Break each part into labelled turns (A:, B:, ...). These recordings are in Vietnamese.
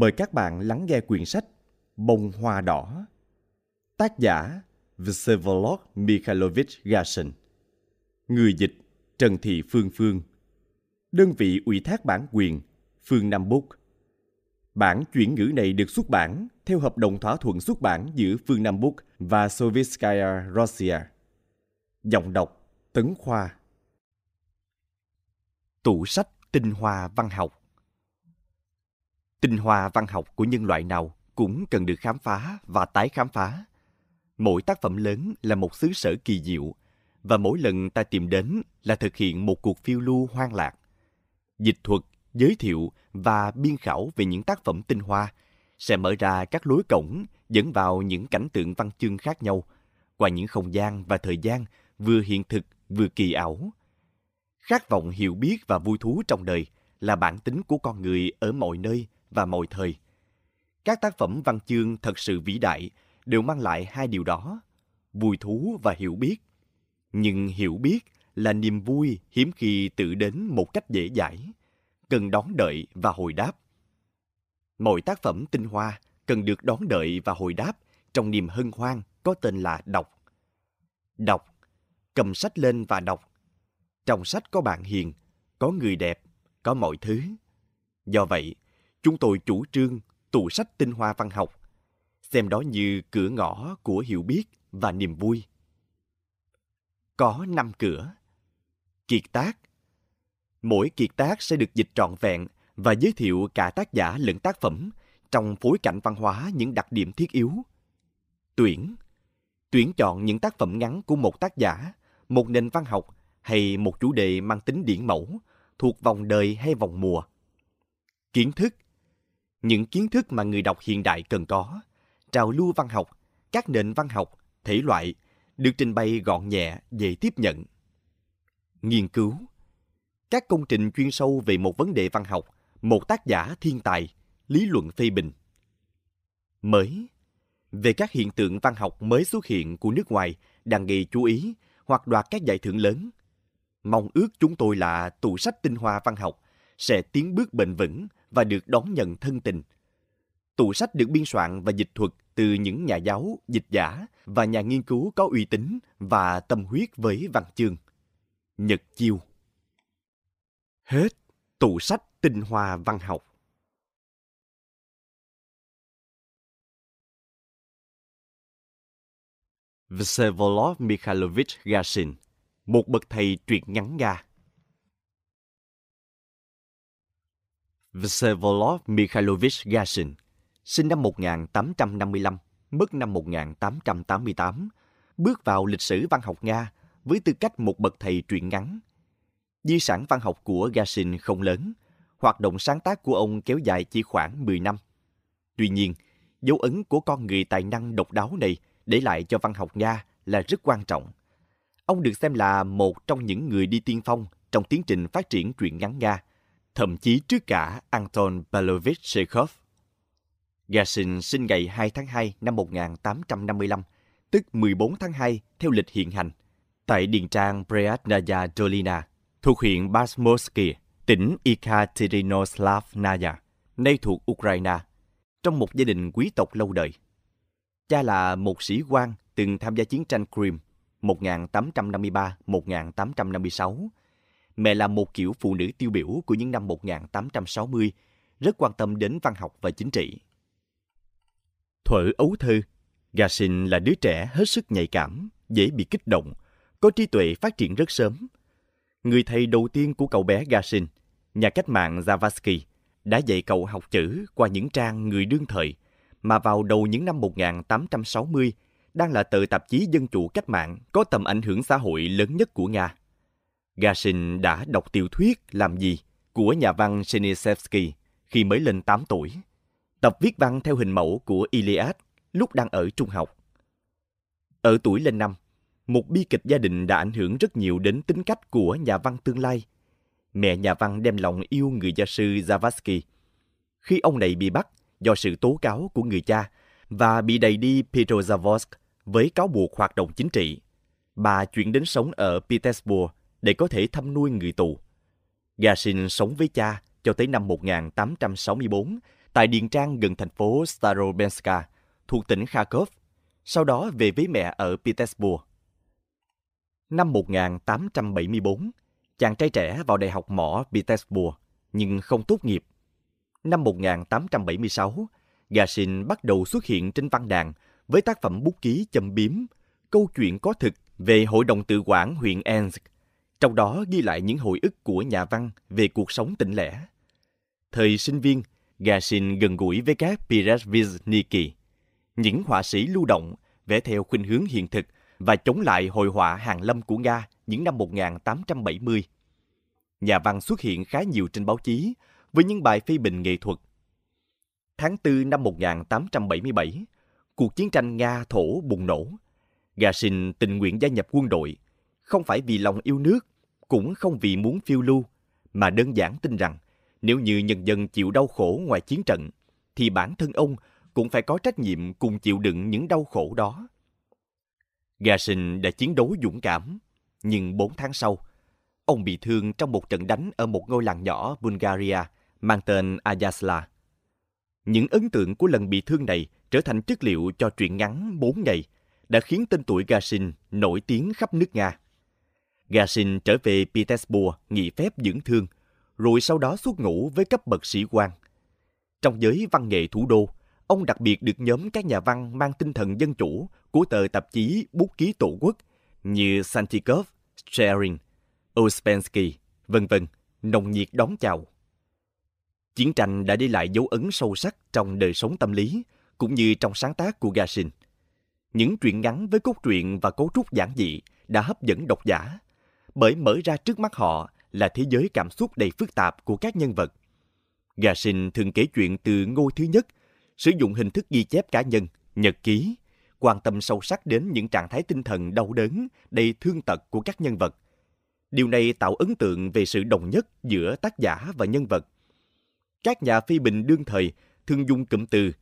A: Mời các bạn lắng nghe quyển sách Bông hoa đỏ. Tác giả Vsevolod Mikhailovich Gashin. Người dịch Trần Thị Phương Phương. Đơn vị ủy thác bản quyền Phương Nam Book. Bản chuyển ngữ này được xuất bản theo hợp đồng thỏa thuận xuất bản giữa Phương Nam Book và Sovietskaya Russia. Giọng đọc Tấn Khoa. Tủ sách tinh hoa văn học tinh hoa văn học của nhân loại nào cũng cần được khám phá và tái khám phá. Mỗi tác phẩm lớn là một xứ sở kỳ diệu, và mỗi lần ta tìm đến là thực hiện một cuộc phiêu lưu hoang lạc. Dịch thuật, giới thiệu và biên khảo về những tác phẩm tinh hoa sẽ mở ra các lối cổng dẫn vào những cảnh tượng văn chương khác nhau, qua những không gian và thời gian vừa hiện thực vừa kỳ ảo. Khát vọng hiểu biết và vui thú trong đời là bản tính của con người ở mọi nơi và mọi thời. Các tác phẩm văn chương thật sự vĩ đại đều mang lại hai điều đó, vui thú và hiểu biết. Nhưng hiểu biết là niềm vui hiếm khi tự đến một cách dễ dãi, cần đón đợi và hồi đáp. Mọi tác phẩm tinh hoa cần được đón đợi và hồi đáp trong niềm hân hoan có tên là đọc. Đọc, cầm sách lên và đọc. Trong sách có bạn hiền, có người đẹp, có mọi thứ. Do vậy, chúng tôi chủ trương tủ sách tinh hoa văn học, xem đó như cửa ngõ của hiểu biết và niềm vui. Có năm cửa. Kiệt tác Mỗi kiệt tác sẽ được dịch trọn vẹn và giới thiệu cả tác giả lẫn tác phẩm trong phối cảnh văn hóa những đặc điểm thiết yếu. Tuyển Tuyển chọn những tác phẩm ngắn của một tác giả, một nền văn học hay một chủ đề mang tính điển mẫu, thuộc vòng đời hay vòng mùa. Kiến thức những kiến thức mà người đọc hiện đại cần có, trào lưu văn học, các nền văn học, thể loại, được trình bày gọn nhẹ, dễ tiếp nhận. Nghiên cứu Các công trình chuyên sâu về một vấn đề văn học, một tác giả thiên tài, lý luận phê bình. Mới Về các hiện tượng văn học mới xuất hiện của nước ngoài đang gây chú ý hoặc đoạt các giải thưởng lớn. Mong ước chúng tôi là tủ sách tinh hoa văn học sẽ tiến bước bền vững và được đón nhận thân tình. Tủ sách được biên soạn và dịch thuật từ những nhà giáo, dịch giả và nhà nghiên cứu có uy tín và tâm huyết với văn chương. Nhật Chiêu Hết tủ sách tinh hoa văn học. Vsevolod Mikhailovich Gashin, một bậc thầy truyện ngắn Nga. Vsevolod Mikhailovich Gashin, sinh năm 1855, mất năm 1888, bước vào lịch sử văn học Nga với tư cách một bậc thầy truyện ngắn. Di sản văn học của Gashin không lớn, hoạt động sáng tác của ông kéo dài chỉ khoảng 10 năm. Tuy nhiên, dấu ấn của con người tài năng độc đáo này để lại cho văn học Nga là rất quan trọng. Ông được xem là một trong những người đi tiên phong trong tiến trình phát triển truyện ngắn Nga – thậm chí trước cả Anton Pavlovich Chekhov. Gassin sinh ngày 2 tháng 2 năm 1855, tức 14 tháng 2 theo lịch hiện hành, tại điền trang Preadnaya Dolina, thuộc huyện Basmorsky, tỉnh Ekaterinoslavnaya, nay thuộc Ukraine, trong một gia đình quý tộc lâu đời. Cha là một sĩ quan từng tham gia chiến tranh Crimea 1853-1856 mẹ là một kiểu phụ nữ tiêu biểu của những năm 1860, rất quan tâm đến văn học và chính trị. Thuở ấu thơ, Gassin là đứa trẻ hết sức nhạy cảm, dễ bị kích động, có trí tuệ phát triển rất sớm. Người thầy đầu tiên của cậu bé Gassin, nhà cách mạng Zavasky, đã dạy cậu học chữ qua những trang người đương thời, mà vào đầu những năm 1860 đang là tờ tạp chí dân chủ cách mạng có tầm ảnh hưởng xã hội lớn nhất của Nga. Gashin đã đọc tiểu thuyết Làm gì của nhà văn Shenisevsky khi mới lên 8 tuổi. Tập viết văn theo hình mẫu của Iliad lúc đang ở trung học. Ở tuổi lên năm, một bi kịch gia đình đã ảnh hưởng rất nhiều đến tính cách của nhà văn tương lai. Mẹ nhà văn đem lòng yêu người gia sư Zavasky. Khi ông này bị bắt do sự tố cáo của người cha và bị đẩy đi Petrozavodsk với cáo buộc hoạt động chính trị, bà chuyển đến sống ở Petersburg để có thể thăm nuôi người tù. Gashin sống với cha cho tới năm 1864 tại Điền Trang gần thành phố Starobenska, thuộc tỉnh Kharkov, sau đó về với mẹ ở Petersburg. Năm 1874, chàng trai trẻ vào Đại học mỏ Petersburg, nhưng không tốt nghiệp. Năm 1876, Gashin bắt đầu xuất hiện trên văn đàn với tác phẩm bút ký châm biếm, câu chuyện có thực về hội đồng tự quản huyện Ensk, trong đó ghi lại những hồi ức của nhà văn về cuộc sống tỉnh lẻ. Thời sinh viên, Gashin gần gũi với các Peresvizniki, những họa sĩ lưu động vẽ theo khuynh hướng hiện thực và chống lại hội họa hàng lâm của Nga những năm 1870. Nhà văn xuất hiện khá nhiều trên báo chí với những bài phê bình nghệ thuật. Tháng 4 năm 1877, cuộc chiến tranh Nga-Thổ bùng nổ. Gashin tình nguyện gia nhập quân đội, không phải vì lòng yêu nước, cũng không vì muốn phiêu lưu, mà đơn giản tin rằng nếu như nhân dân chịu đau khổ ngoài chiến trận, thì bản thân ông cũng phải có trách nhiệm cùng chịu đựng những đau khổ đó. Gashin đã chiến đấu dũng cảm, nhưng 4 tháng sau, ông bị thương trong một trận đánh ở một ngôi làng nhỏ Bulgaria mang tên Ayasla. Những ấn tượng của lần bị thương này trở thành chất liệu cho truyện ngắn 4 ngày đã khiến tên tuổi Gashin nổi tiếng khắp nước Nga. Gashin trở về Petersburg nghỉ phép dưỡng thương, rồi sau đó xuất ngũ với cấp bậc sĩ quan. Trong giới văn nghệ thủ đô, ông đặc biệt được nhóm các nhà văn mang tinh thần dân chủ của tờ tạp chí Bút ký Tổ quốc như Santikov, Sherin, Uspensky vân vân, nồng nhiệt đón chào. Chiến tranh đã để lại dấu ấn sâu sắc trong đời sống tâm lý, cũng như trong sáng tác của Gashin. Những truyện ngắn với cốt truyện và cấu trúc giản dị đã hấp dẫn độc giả, bởi mở ra trước mắt họ là thế giới cảm xúc đầy phức tạp của các nhân vật. Gashin thường kể chuyện từ ngôi thứ nhất, sử dụng hình thức ghi chép cá nhân, nhật ký, quan tâm sâu sắc đến những trạng thái tinh thần đau đớn, đầy thương tật của các nhân vật. Điều này tạo ấn tượng về sự đồng nhất giữa tác giả và nhân vật. Các nhà phê bình đương thời thường dùng cụm từ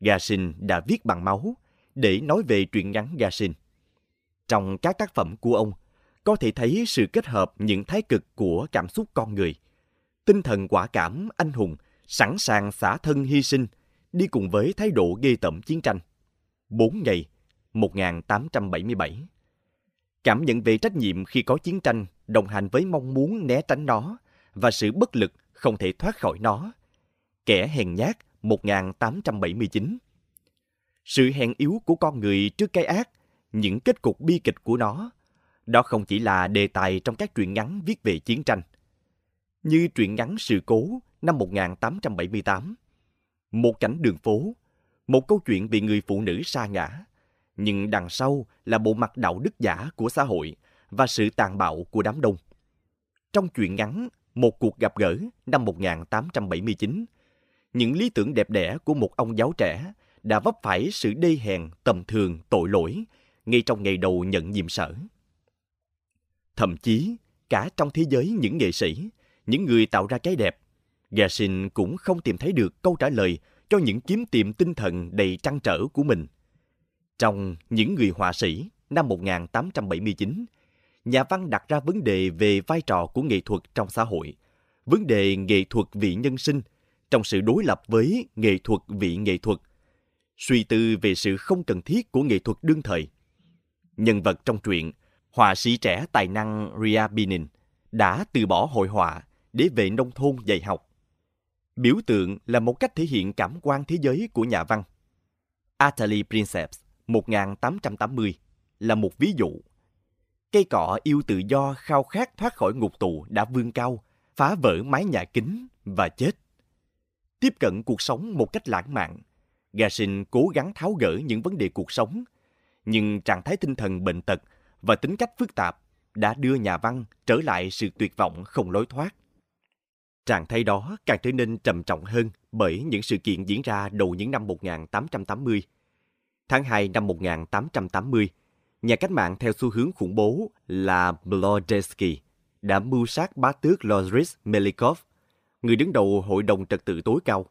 A: Gashin đã viết bằng máu để nói về truyện ngắn Gashin. Trong các tác phẩm của ông, có thể thấy sự kết hợp những thái cực của cảm xúc con người. Tinh thần quả cảm, anh hùng, sẵn sàng xả thân hy sinh, đi cùng với thái độ ghê tởm chiến tranh. 4 ngày, 1877. Cảm nhận về trách nhiệm khi có chiến tranh đồng hành với mong muốn né tránh nó và sự bất lực không thể thoát khỏi nó. Kẻ hèn nhát 1879. Sự hèn yếu của con người trước cái ác, những kết cục bi kịch của nó, đó không chỉ là đề tài trong các truyện ngắn viết về chiến tranh. Như truyện ngắn Sự cố năm 1878, một cảnh đường phố, một câu chuyện về người phụ nữ sa ngã, nhưng đằng sau là bộ mặt đạo đức giả của xã hội và sự tàn bạo của đám đông. Trong truyện ngắn Một cuộc gặp gỡ năm 1879, những lý tưởng đẹp đẽ của một ông giáo trẻ đã vấp phải sự đê hèn, tầm thường, tội lỗi ngay trong ngày đầu nhận nhiệm sở. Thậm chí, cả trong thế giới những nghệ sĩ, những người tạo ra cái đẹp, Gashin cũng không tìm thấy được câu trả lời cho những kiếm tìm tinh thần đầy trăn trở của mình. Trong Những người họa sĩ năm 1879, nhà văn đặt ra vấn đề về vai trò của nghệ thuật trong xã hội, vấn đề nghệ thuật vị nhân sinh trong sự đối lập với nghệ thuật vị nghệ thuật, suy tư về sự không cần thiết của nghệ thuật đương thời. Nhân vật trong truyện, họa sĩ trẻ tài năng Ria Binin đã từ bỏ hội họa để về nông thôn dạy học. Biểu tượng là một cách thể hiện cảm quan thế giới của nhà văn. Atali Princeps 1880 là một ví dụ. Cây cọ yêu tự do khao khát thoát khỏi ngục tù đã vươn cao, phá vỡ mái nhà kính và chết. Tiếp cận cuộc sống một cách lãng mạn, Gassin cố gắng tháo gỡ những vấn đề cuộc sống, Nhưng trạng thái tinh thần bệnh tật và tính cách phức tạp đã đưa nhà văn trở lại sự tuyệt vọng không lối thoát. Trạng thái đó càng trở nên trầm trọng hơn bởi những sự kiện diễn ra đầu những năm 1880. Tháng 2 năm 1880, nhà cách mạng theo xu hướng khủng bố là Blodetsky đã mưu sát bá tước Loris Melikov, người đứng đầu Hội đồng Trật tự tối cao,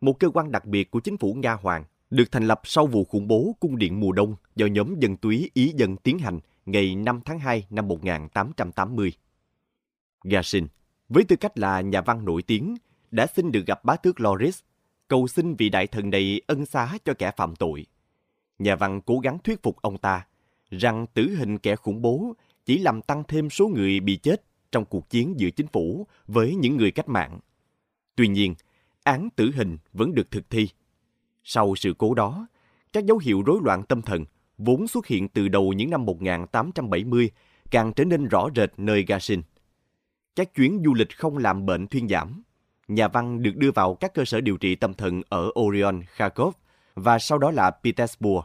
A: một cơ quan đặc biệt của chính phủ Nga Hoàng, được thành lập sau vụ khủng bố cung điện mùa đông do nhóm dân túy Ý dân tiến hành ngày 5 tháng 2 năm 1880. Gassin, với tư cách là nhà văn nổi tiếng, đã xin được gặp bá tước Loris, cầu xin vị đại thần này ân xá cho kẻ phạm tội. Nhà văn cố gắng thuyết phục ông ta rằng tử hình kẻ khủng bố chỉ làm tăng thêm số người bị chết trong cuộc chiến giữa chính phủ với những người cách mạng. Tuy nhiên, án tử hình vẫn được thực thi. Sau sự cố đó, các dấu hiệu rối loạn tâm thần vốn xuất hiện từ đầu những năm 1870 càng trở nên rõ rệt nơi Gashin. Các chuyến du lịch không làm bệnh thuyên giảm. Nhà văn được đưa vào các cơ sở điều trị tâm thần ở Orion, Kharkov và sau đó là Petersburg.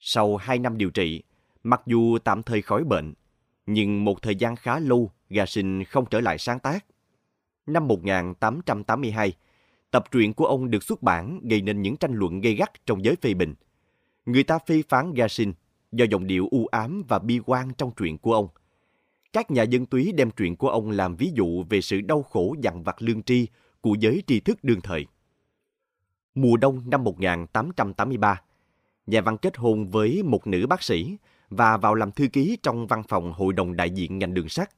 A: Sau 2 năm điều trị, mặc dù tạm thời khỏi bệnh, nhưng một thời gian khá lâu Gashin không trở lại sáng tác. Năm 1882, tập truyện của ông được xuất bản gây nên những tranh luận gây gắt trong giới phê bình. Người ta phê phán Gashin do giọng điệu u ám và bi quan trong truyện của ông. Các nhà dân túy đem truyện của ông làm ví dụ về sự đau khổ dằn vặt lương tri của giới tri thức đương thời. Mùa đông năm 1883, nhà văn kết hôn với một nữ bác sĩ và vào làm thư ký trong văn phòng Hội đồng đại diện ngành đường sắt.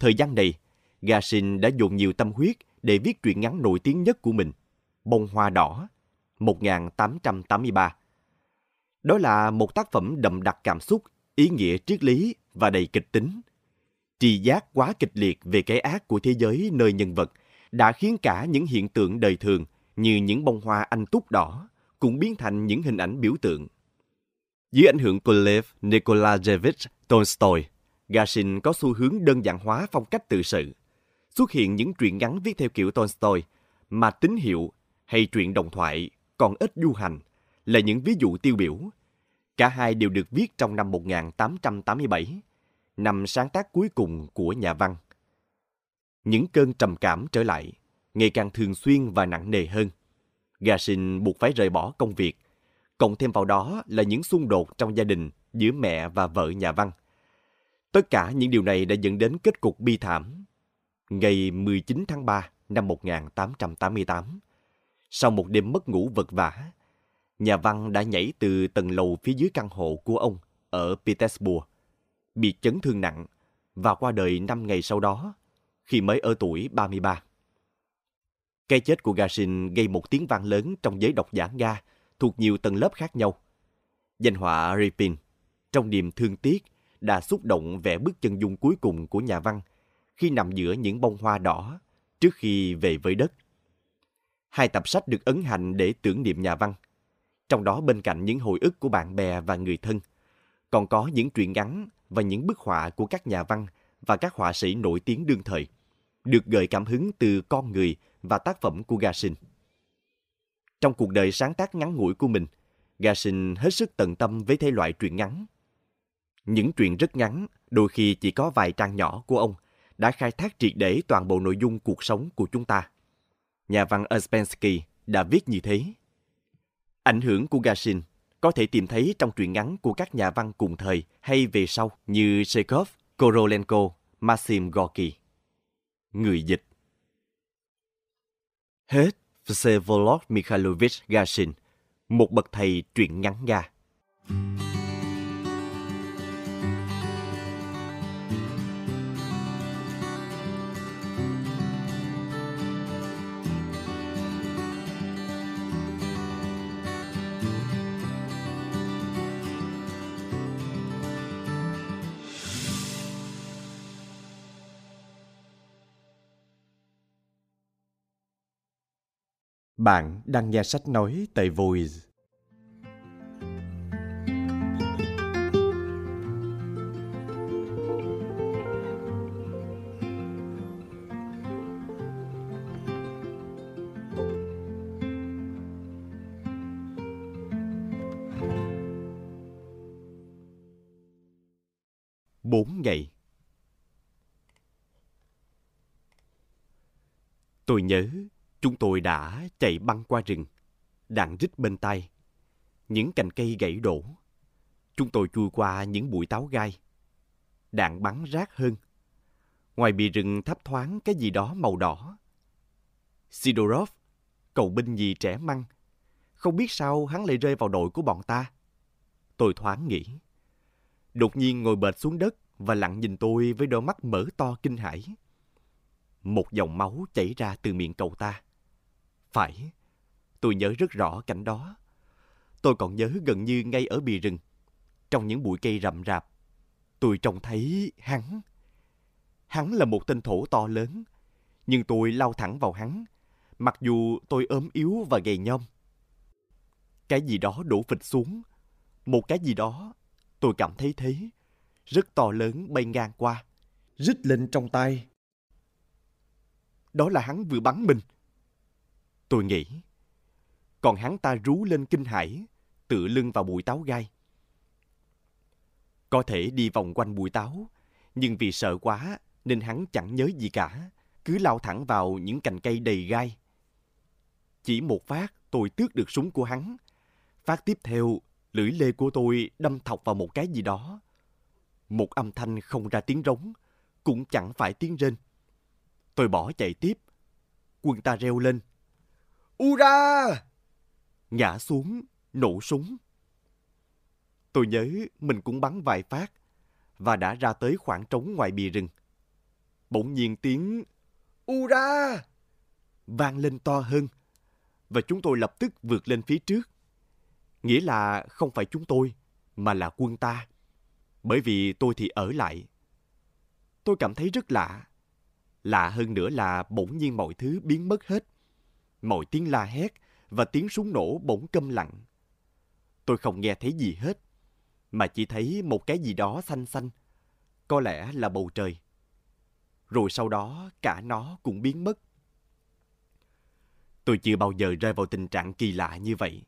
A: Thời gian này, Gashin đã dồn nhiều tâm huyết để viết truyện ngắn nổi tiếng nhất của mình, Bông Hoa Đỏ, 1883. Đó là một tác phẩm đậm đặc cảm xúc, ý nghĩa triết lý và đầy kịch tính. Trì giác quá kịch liệt về cái ác của thế giới nơi nhân vật đã khiến cả những hiện tượng đời thường như những bông hoa anh túc đỏ cũng biến thành những hình ảnh biểu tượng. Dưới ảnh hưởng của Lev Nikolaevich Tolstoy, Gashin có xu hướng đơn giản hóa phong cách tự sự. Xuất hiện những truyện ngắn viết theo kiểu Tolstoy, mà tín hiệu hay truyện đồng thoại còn ít du hành là những ví dụ tiêu biểu. Cả hai đều được viết trong năm 1887, năm sáng tác cuối cùng của nhà văn. Những cơn trầm cảm trở lại, ngày càng thường xuyên và nặng nề hơn. Gashin buộc phải rời bỏ công việc, cộng thêm vào đó là những xung đột trong gia đình giữa mẹ và vợ nhà văn. Tất cả những điều này đã dẫn đến kết cục bi thảm. Ngày 19 tháng 3 năm 1888, sau một đêm mất ngủ vật vả, nhà văn đã nhảy từ tầng lầu phía dưới căn hộ của ông ở Petersburg, bị chấn thương nặng và qua đời 5 ngày sau đó, khi mới ở tuổi 33. Cái chết của Gashin gây một tiếng vang lớn trong giới độc giả Nga thuộc nhiều tầng lớp khác nhau. Danh họa Ripin, trong niềm thương tiếc, đã xúc động vẽ bức chân dung cuối cùng của nhà văn khi nằm giữa những bông hoa đỏ trước khi về với đất. Hai tập sách được ấn hành để tưởng niệm nhà văn. Trong đó bên cạnh những hồi ức của bạn bè và người thân, còn có những truyện ngắn và những bức họa của các nhà văn và các họa sĩ nổi tiếng đương thời, được gợi cảm hứng từ con người và tác phẩm của Gassin. Trong cuộc đời sáng tác ngắn ngủi của mình, Gassin hết sức tận tâm với thể loại truyện ngắn. Những truyện rất ngắn, đôi khi chỉ có vài trang nhỏ của ông, đã khai thác triệt để toàn bộ nội dung cuộc sống của chúng ta. Nhà văn Uspensky đã viết như thế. Ảnh hưởng của Gashin có thể tìm thấy trong truyện ngắn của các nhà văn cùng thời hay về sau như Chekhov, Korolenko, Maxim Gorky. Người dịch Hết Vsevolod Mikhailovich Gashin, một bậc thầy truyện ngắn Nga. Bạn đang nghe sách nói tại Voice. Bốn ngày. Tôi nhớ chúng tôi đã chạy băng qua rừng, đạn rít bên tay. Những cành cây gãy đổ. Chúng tôi chui qua những bụi táo gai. Đạn bắn rác hơn. Ngoài bìa rừng thấp thoáng cái gì đó màu đỏ. Sidorov, cậu binh nhì trẻ măng. Không biết sao hắn lại rơi vào đội của bọn ta. Tôi thoáng nghĩ. Đột nhiên ngồi bệt xuống đất và lặng nhìn tôi với đôi mắt mở to kinh hãi. Một dòng máu chảy ra từ miệng cậu ta. Phải, tôi nhớ rất rõ cảnh đó. Tôi còn nhớ gần như ngay ở bìa rừng, trong những bụi cây rậm rạp. Tôi trông thấy hắn. Hắn là một tên thổ to lớn, nhưng tôi lao thẳng vào hắn, mặc dù tôi ốm yếu và gầy nhom. Cái gì đó đổ phịch xuống, một cái gì đó, tôi cảm thấy thế, rất to lớn bay ngang qua, rít lên trong tay. Đó là hắn vừa bắn mình. Tôi nghĩ. Còn hắn ta rú lên kinh hãi, tựa lưng vào bụi táo gai. Có thể đi vòng quanh bụi táo, nhưng vì sợ quá nên hắn chẳng nhớ gì cả, cứ lao thẳng vào những cành cây đầy gai. Chỉ một phát tôi tước được súng của hắn. Phát tiếp theo, lưỡi lê của tôi đâm thọc vào một cái gì đó. Một âm thanh không ra tiếng rống, cũng chẳng phải tiếng rên. Tôi bỏ chạy tiếp. Quân ta reo lên. Ura! Ngã xuống, nổ súng. Tôi nhớ mình cũng bắn vài phát và đã ra tới khoảng trống ngoài bìa rừng. Bỗng nhiên tiếng Ura! vang lên to hơn và chúng tôi lập tức vượt lên phía trước. Nghĩa là không phải chúng tôi, mà là quân ta. Bởi vì tôi thì ở lại. Tôi cảm thấy rất lạ. Lạ hơn nữa là bỗng nhiên mọi thứ biến mất hết. Mọi tiếng la hét và tiếng súng nổ bỗng câm lặng. Tôi không nghe thấy gì hết, mà chỉ thấy một cái gì đó xanh xanh. Có lẽ là bầu trời. Rồi sau đó cả nó cũng biến mất. Tôi chưa bao giờ rơi vào tình trạng kỳ lạ như vậy.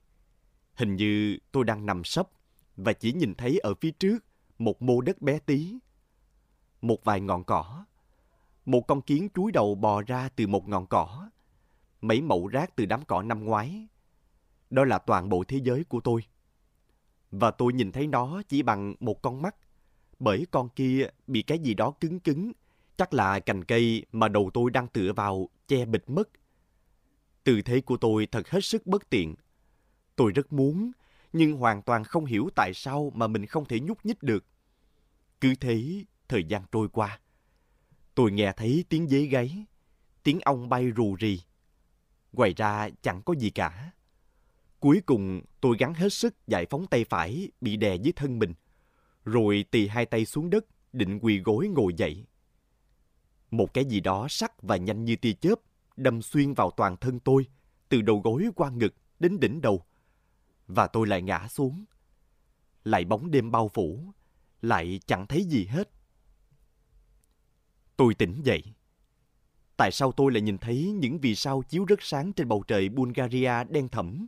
A: Hình như tôi đang nằm sấp và chỉ nhìn thấy ở phía trước một mô đất bé tí. Một vài ngọn cỏ. Một con kiến chúi đầu bò ra từ một ngọn cỏ. Mấy mẩu rác từ đám cỏ năm ngoái. Đó là toàn bộ thế giới của tôi. Và tôi nhìn thấy nó chỉ bằng một con mắt. Bởi con kia bị cái gì đó cứng cứng. Chắc là cành cây mà đầu tôi đang tựa vào che bịt mất. Tư thế của tôi thật hết sức bất tiện. Tôi rất muốn, nhưng hoàn toàn không hiểu tại sao mà mình không thể nhúc nhích được. Cứ thế, thời gian trôi qua. Tôi nghe thấy tiếng dế gáy, tiếng ong bay rù rì. Ngoài ra chẳng có gì cả. Cuối cùng tôi gắng hết sức giải phóng tay phải bị đè dưới thân mình. Rồi tì hai tay xuống đất định quỳ gối ngồi dậy. Một cái gì đó sắc và nhanh như tia chớp đâm xuyên vào toàn thân tôi, từ đầu gối qua ngực đến đỉnh đầu. Và tôi lại ngã xuống. Lại bóng đêm bao phủ, lại chẳng thấy gì hết. Tôi tỉnh dậy. Tại sao tôi lại nhìn thấy những vì sao chiếu rất sáng trên bầu trời Bulgaria đen thẫm?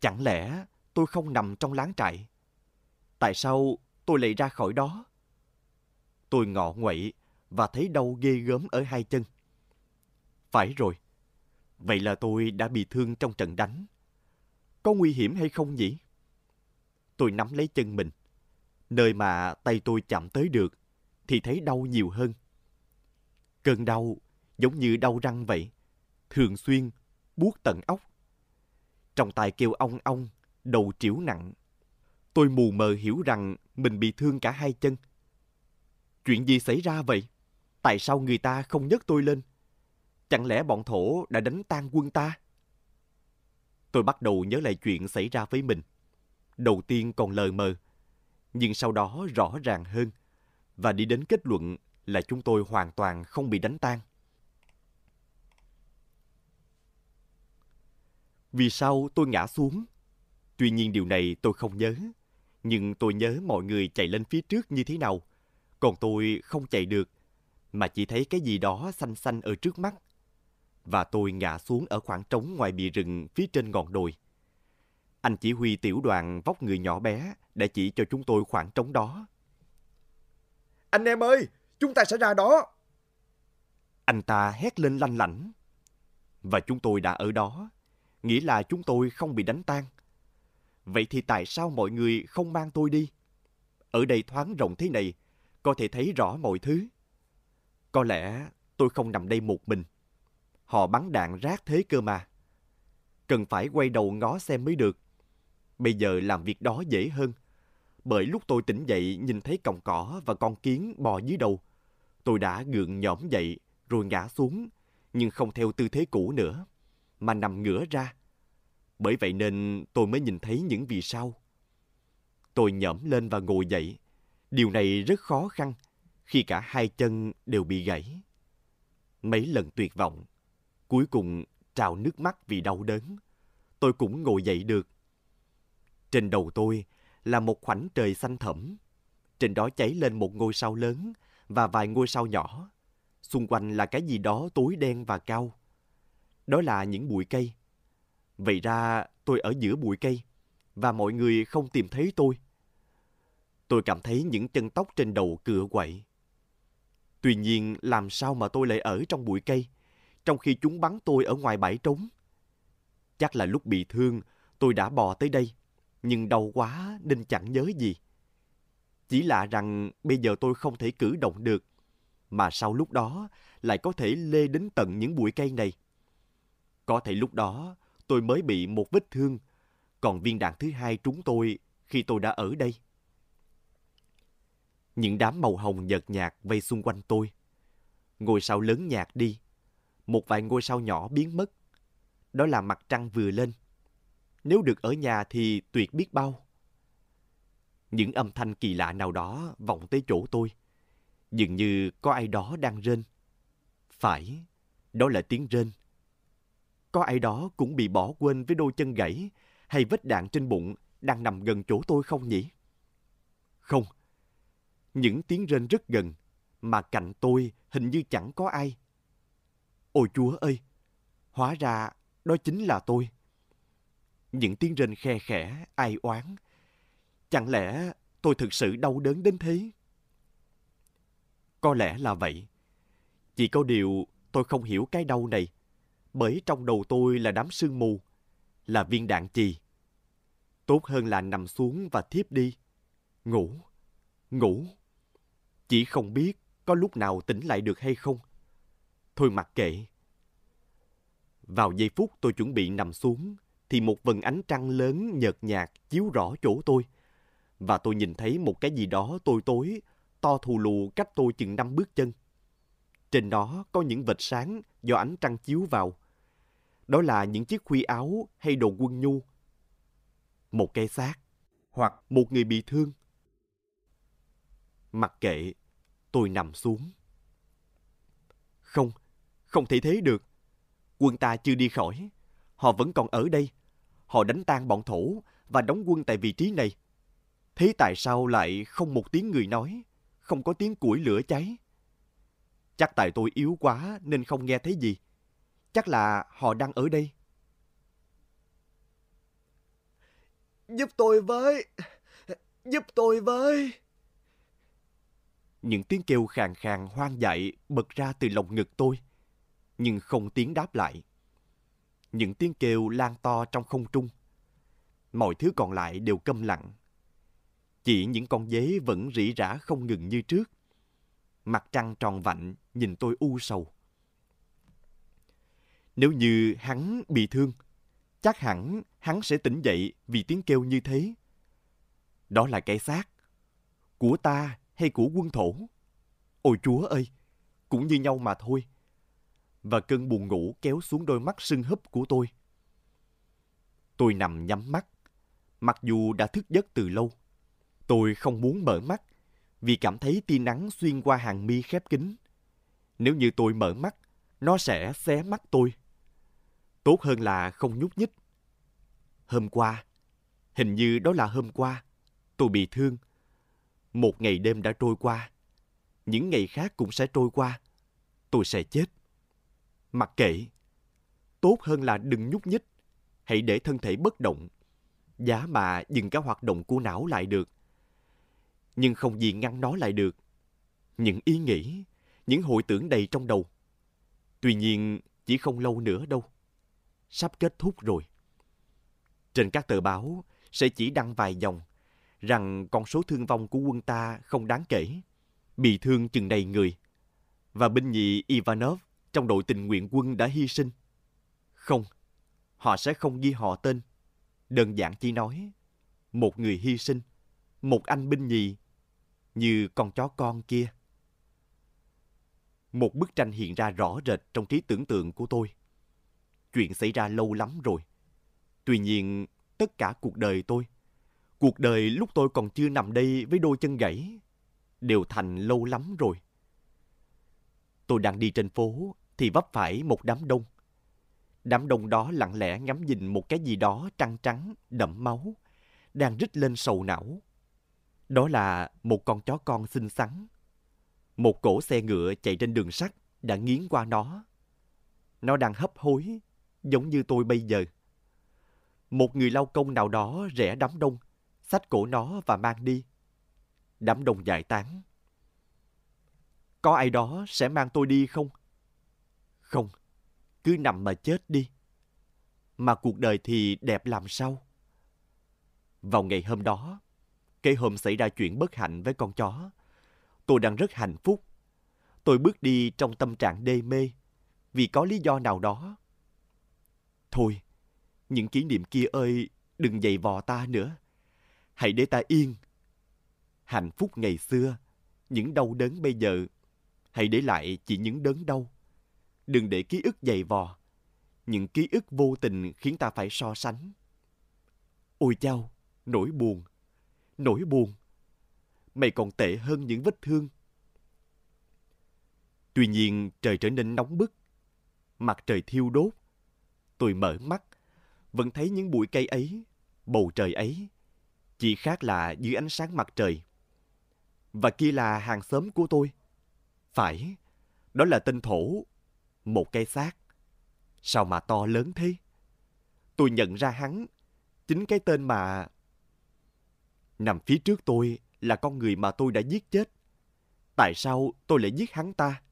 A: Chẳng lẽ tôi không nằm trong láng trại? Tại sao tôi lại ra khỏi đó? Tôi ngọ nguậy và thấy đau ghê gớm ở hai chân. Phải rồi. Vậy là tôi đã bị thương trong trận đánh. Có nguy hiểm hay không nhỉ? Tôi nắm lấy chân mình. Nơi mà tay tôi chạm tới được thì thấy đau nhiều hơn. Cơn đau giống như đau răng vậy. Thường xuyên, buốt tận óc. Trong tay kêu ong ong, đầu triểu nặng. Tôi mù mờ hiểu rằng mình bị thương cả hai chân. Chuyện gì xảy ra vậy? Tại sao người ta không nhấc tôi lên? Chẳng lẽ bọn thổ đã đánh tan quân ta? Tôi bắt đầu nhớ lại chuyện xảy ra với mình. Đầu tiên còn lờ mờ, nhưng sau đó rõ ràng hơn và đi đến kết luận là chúng tôi hoàn toàn không bị đánh tan. Vì sao tôi ngã xuống? Tuy nhiên điều này tôi không nhớ, nhưng tôi nhớ mọi người chạy lên phía trước như thế nào, còn tôi không chạy được, mà chỉ thấy cái gì đó xanh xanh ở trước mắt và tôi ngã xuống ở khoảng trống ngoài bìa rừng phía trên ngọn đồi. Anh chỉ huy tiểu đoàn vóc người nhỏ bé đã chỉ cho chúng tôi khoảng trống đó.
B: Anh em ơi, chúng ta sẽ ra đó.
A: Anh ta hét lên lanh lảnh. Và chúng tôi đã ở đó, nghĩa là chúng tôi không bị đánh tan. Vậy thì tại sao mọi người không mang tôi đi? Ở đây thoáng rộng thế này, có thể thấy rõ mọi thứ. Có lẽ tôi không nằm đây một mình. Họ bắn đạn rác thế cơ mà. Cần phải quay đầu ngó xem mới được. Bây giờ làm việc đó dễ hơn. Bởi lúc tôi tỉnh dậy nhìn thấy cọng cỏ và con kiến bò dưới đầu. Tôi đã gượng nhõm dậy rồi ngã xuống, nhưng không theo tư thế cũ nữa, mà nằm ngửa ra. Bởi vậy nên tôi mới nhìn thấy những vì sao. Tôi nhõm lên và ngồi dậy. Điều này rất khó khăn khi cả hai chân đều bị gãy. Mấy lần tuyệt vọng, cuối cùng trào nước mắt vì đau đớn. Tôi cũng ngồi dậy được. Trên đầu tôi là một khoảnh trời xanh thẫm. Trên đó cháy lên một ngôi sao lớn và vài ngôi sao nhỏ. Xung quanh là cái gì đó tối đen và cao. Đó là những bụi cây. Vậy ra tôi ở giữa bụi cây và mọi người không tìm thấy tôi. Tôi cảm thấy những chân tóc trên đầu cựa quậy. Tuy nhiên, làm sao mà tôi lại ở trong bụi cây, trong khi chúng bắn tôi ở ngoài bãi trống? Chắc là lúc bị thương, tôi đã bò tới đây, nhưng đau quá nên chẳng nhớ gì. Chỉ lạ rằng bây giờ tôi không thể cử động được, mà sau lúc đó lại có thể lê đến tận những bụi cây này. Có thể lúc đó tôi mới bị một vết thương, còn viên đạn thứ hai trúng tôi khi tôi đã ở đây. Những đám màu hồng nhợt nhạt vây xung quanh tôi. Ngôi sao lớn nhạt đi. Một vài ngôi sao nhỏ biến mất. Đó là mặt trăng vừa lên. Nếu được ở nhà thì tuyệt biết bao. Những âm thanh kỳ lạ nào đó vọng tới chỗ tôi. Dường như có ai đó đang rên. Phải, đó là tiếng rên. Có ai đó cũng bị bỏ quên với đôi chân gãy hay vết đạn trên bụng đang nằm gần chỗ tôi không nhỉ? Không, những tiếng rên rất gần, mà cạnh tôi hình như chẳng có ai. Ôi Chúa ơi! Hóa ra đó chính là tôi. Những tiếng rên khe khẽ, ai oán. Chẳng lẽ tôi thực sự đau đớn đến thế? Có lẽ là vậy. Chỉ có điều tôi không hiểu cái đau này, bởi trong đầu tôi là đám sương mù, là viên đạn chì. Tốt hơn là nằm xuống và thiếp đi. Ngủ, ngủ. Chỉ không biết có lúc nào tỉnh lại được hay không. Thôi mặc kệ. Vào giây phút tôi chuẩn bị nằm xuống, thì một vầng ánh trăng lớn nhợt nhạt chiếu rõ chỗ tôi. Và tôi nhìn thấy một cái gì đó tối tối, to thù lù cách tôi chừng năm bước chân. Trên đó có những vệt sáng do ánh trăng chiếu vào. Đó là những chiếc khuy áo hay đồ quân nhu. Một cây xác, hoặc một người bị thương. Mặc kệ, tôi nằm xuống. Không, không thể thế được. Quân ta chưa đi khỏi. Họ vẫn còn ở đây. Họ đánh tan bọn thổ và đóng quân tại vị trí này. Thế tại sao lại không một tiếng người nói, không có tiếng củi lửa cháy? Chắc tại tôi yếu quá nên không nghe thấy gì. Chắc là họ đang ở đây.
B: Giúp tôi với! Giúp tôi với!
A: Những tiếng kêu khàn khàn hoang dại bật ra từ lòng ngực tôi, nhưng không tiếng đáp lại. Những tiếng kêu lan to trong không trung. Mọi thứ còn lại đều câm lặng. Chỉ những con dế vẫn rỉ rả không ngừng như trước. Mặt trăng tròn vạnh nhìn tôi u sầu. Nếu như hắn bị thương, chắc hẳn hắn sẽ tỉnh dậy vì tiếng kêu như thế. Đó là cái xác của ta hay của quân thổ. Ôi Chúa ơi, cũng như nhau mà thôi. Và cơn buồn ngủ kéo xuống đôi mắt sưng húp của tôi. Tôi nằm nhắm mắt, mặc dù đã thức giấc từ lâu. Tôi không muốn mở mắt vì cảm thấy tia nắng xuyên qua hàng mi khép kín. Nếu như tôi mở mắt, nó sẽ xé mắt tôi. Tốt hơn là không nhúc nhích. Hôm qua, hình như đó là hôm qua, tôi bị thương một ngày đêm đã trôi qua. Những ngày khác cũng sẽ trôi qua. Tôi sẽ chết. Mặc kệ. Tốt hơn là đừng nhúc nhích. Hãy để thân thể bất động. Giá mà dừng cả hoạt động của não lại được. Nhưng không gì ngăn nó lại được. những ý nghĩ, những hồi tưởng đầy trong đầu. Tuy nhiên, chỉ không lâu nữa đâu. Sắp kết thúc rồi. Trên các tờ báo sẽ chỉ đăng vài dòng rằng con số thương vong của quân ta không đáng kể, bị thương chừng đầy người. Và binh nhì Ivanov trong đội tình nguyện quân đã hy sinh. Không, họ sẽ không ghi họ tên. Đơn giản chỉ nói, một người hy sinh, một anh binh nhì, như con chó con kia. Một bức tranh hiện ra rõ rệt trong trí tưởng tượng của tôi. Chuyện xảy ra lâu lắm rồi. Tuy nhiên, tất cả cuộc đời tôi, cuộc đời lúc tôi còn chưa nằm đây với đôi chân gãy, đều thành lâu lắm rồi. Tôi đang đi trên phố thì vấp phải một đám đông. Đám đông đó lặng lẽ ngắm nhìn một cái gì đó trắng trắng, đậm máu, đang rít lên sầu não. Đó là một con chó con xinh xắn. Một cổ xe ngựa chạy trên đường sắt đã nghiến qua nó. Nó đang hấp hối, giống như tôi bây giờ. Một người lao công nào đó rẽ đám đông, xách cổ nó và mang đi. Đám đông giải tán. Có ai đó sẽ mang tôi đi không? Không, cứ nằm mà chết đi. Mà cuộc đời thì đẹp làm sao? Vào ngày hôm đó, cái hôm xảy ra chuyện bất hạnh với con chó, tôi đang rất hạnh phúc. Tôi bước đi trong tâm trạng đê mê, vì có lý do nào đó. Thôi, những kỷ niệm kia ơi, đừng dày vò ta nữa. Hãy để ta yên. Hạnh phúc ngày xưa, những đau đớn bây giờ, hãy để lại chỉ những đớn đau. Đừng để ký ức dày vò. Những ký ức vô tình khiến ta phải so sánh. Ôi chao, nỗi buồn, nỗi buồn. Mày còn tệ hơn những vết thương. Tuy nhiên trời trở nên nóng bức. Mặt trời thiêu đốt. Tôi mở mắt, vẫn thấy những bụi cây ấy, bầu trời ấy. Chỉ khác là dưới ánh sáng mặt trời. Và kia là hàng xóm của tôi. Phải, đó là tên thổ một cây xác. Sao mà to lớn thế? Tôi nhận ra hắn, chính cái tên mà... Nằm phía trước tôi là con người mà tôi đã giết chết. Tại sao tôi lại giết hắn ta?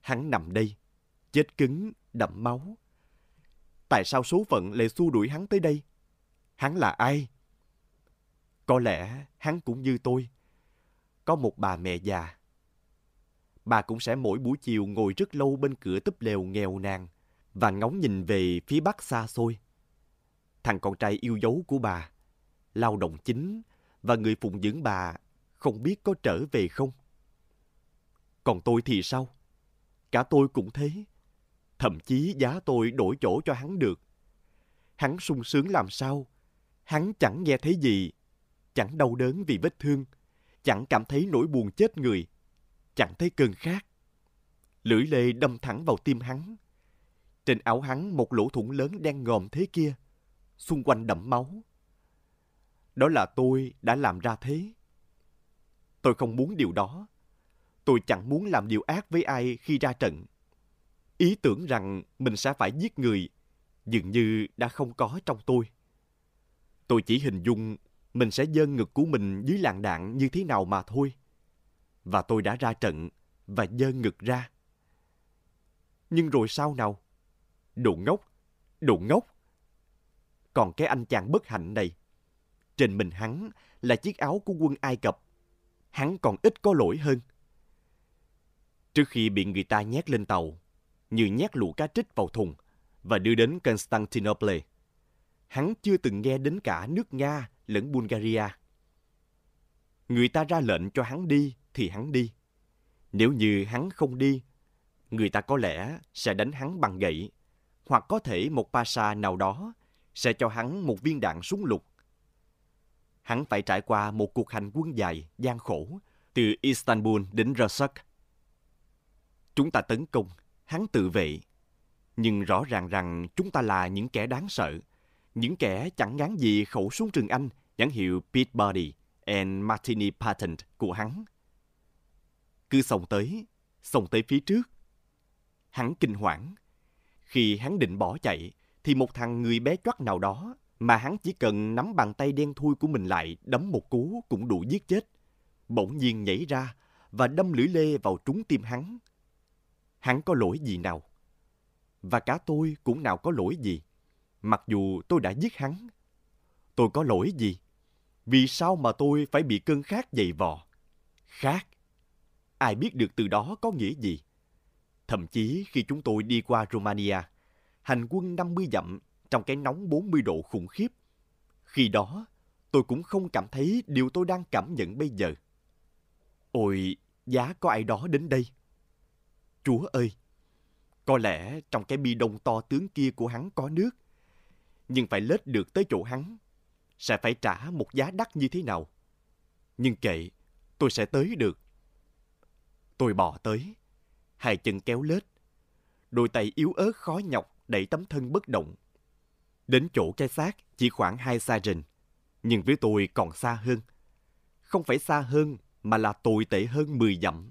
A: Hắn nằm đây, chết cứng, đậm máu. Tại sao số phận lại xua đuổi hắn tới đây? Hắn là ai? Có lẽ hắn cũng như tôi. Có một bà mẹ già bà cũng sẽ mỗi buổi chiều ngồi rất lâu bên cửa túp lều nghèo nàn và ngóng nhìn về phía bắc xa xôi. Thằng con trai yêu dấu của bà, lao động chính và người phụng dưỡng bà không biết có trở về không. Còn tôi thì sao? Cả tôi cũng thế. Thậm chí giá tôi đổi chỗ cho hắn được. Hắn sung sướng làm sao? Hắn chẳng nghe thấy gì, chẳng đau đớn vì vết thương, chẳng cảm thấy nỗi buồn chết người chẳng thấy cơn khát. Lưỡi lê đâm thẳng vào tim hắn. Trên áo hắn một lỗ thủng lớn đen ngòm thế kia, xung quanh đẫm máu. Đó là tôi đã làm ra thế. Tôi không muốn điều đó. Tôi chẳng muốn làm điều ác với ai khi ra trận. Ý tưởng rằng mình sẽ phải giết người dường như đã không có trong tôi. Tôi chỉ hình dung mình sẽ dơ ngực của mình dưới làn đạn như thế nào mà thôi và tôi đã ra trận và dơ ngực ra. Nhưng rồi sao nào? Đồ ngốc, đồ ngốc. Còn cái anh chàng bất hạnh này, trên mình hắn là chiếc áo của quân Ai Cập. Hắn còn ít có lỗi hơn. Trước khi bị người ta nhét lên tàu, như nhét lũ cá trích vào thùng và đưa đến Constantinople, hắn chưa từng nghe đến cả nước Nga lẫn Bulgaria. Người ta ra lệnh cho hắn đi thì hắn đi. Nếu như hắn không đi, người ta có lẽ sẽ đánh hắn bằng gậy, hoặc có thể một pasha nào đó sẽ cho hắn một viên đạn súng lục. Hắn phải trải qua một cuộc hành quân dài, gian khổ, từ Istanbul đến Rasak. Chúng ta tấn công, hắn tự vệ. Nhưng rõ ràng rằng chúng ta là những kẻ đáng sợ, những kẻ chẳng ngán gì khẩu súng trường Anh nhãn hiệu Peabody and Martini Patent của hắn cứ xông tới, xông tới phía trước. Hắn kinh hoảng. Khi hắn định bỏ chạy, thì một thằng người bé choắt nào đó mà hắn chỉ cần nắm bàn tay đen thui của mình lại đấm một cú cũng đủ giết chết. Bỗng nhiên nhảy ra và đâm lưỡi lê vào trúng tim hắn. Hắn có lỗi gì nào? Và cả tôi cũng nào có lỗi gì, mặc dù tôi đã giết hắn. Tôi có lỗi gì? Vì sao mà tôi phải bị cơn khát dày vò? Khát? Ai biết được từ đó có nghĩa gì? Thậm chí khi chúng tôi đi qua Romania, hành quân 50 dặm trong cái nóng 40 độ khủng khiếp, khi đó tôi cũng không cảm thấy điều tôi đang cảm nhận bây giờ. Ôi, giá có ai đó đến đây. Chúa ơi! Có lẽ trong cái bi đông to tướng kia của hắn có nước, nhưng phải lết được tới chỗ hắn, sẽ phải trả một giá đắt như thế nào. Nhưng kệ, tôi sẽ tới được. Tôi bò tới, hai chân kéo lết, đôi tay yếu ớt khó nhọc đẩy tấm thân bất động. Đến chỗ cái xác chỉ khoảng hai xa rình, nhưng với tôi còn xa hơn. Không phải xa hơn mà là tồi tệ hơn 10 dặm.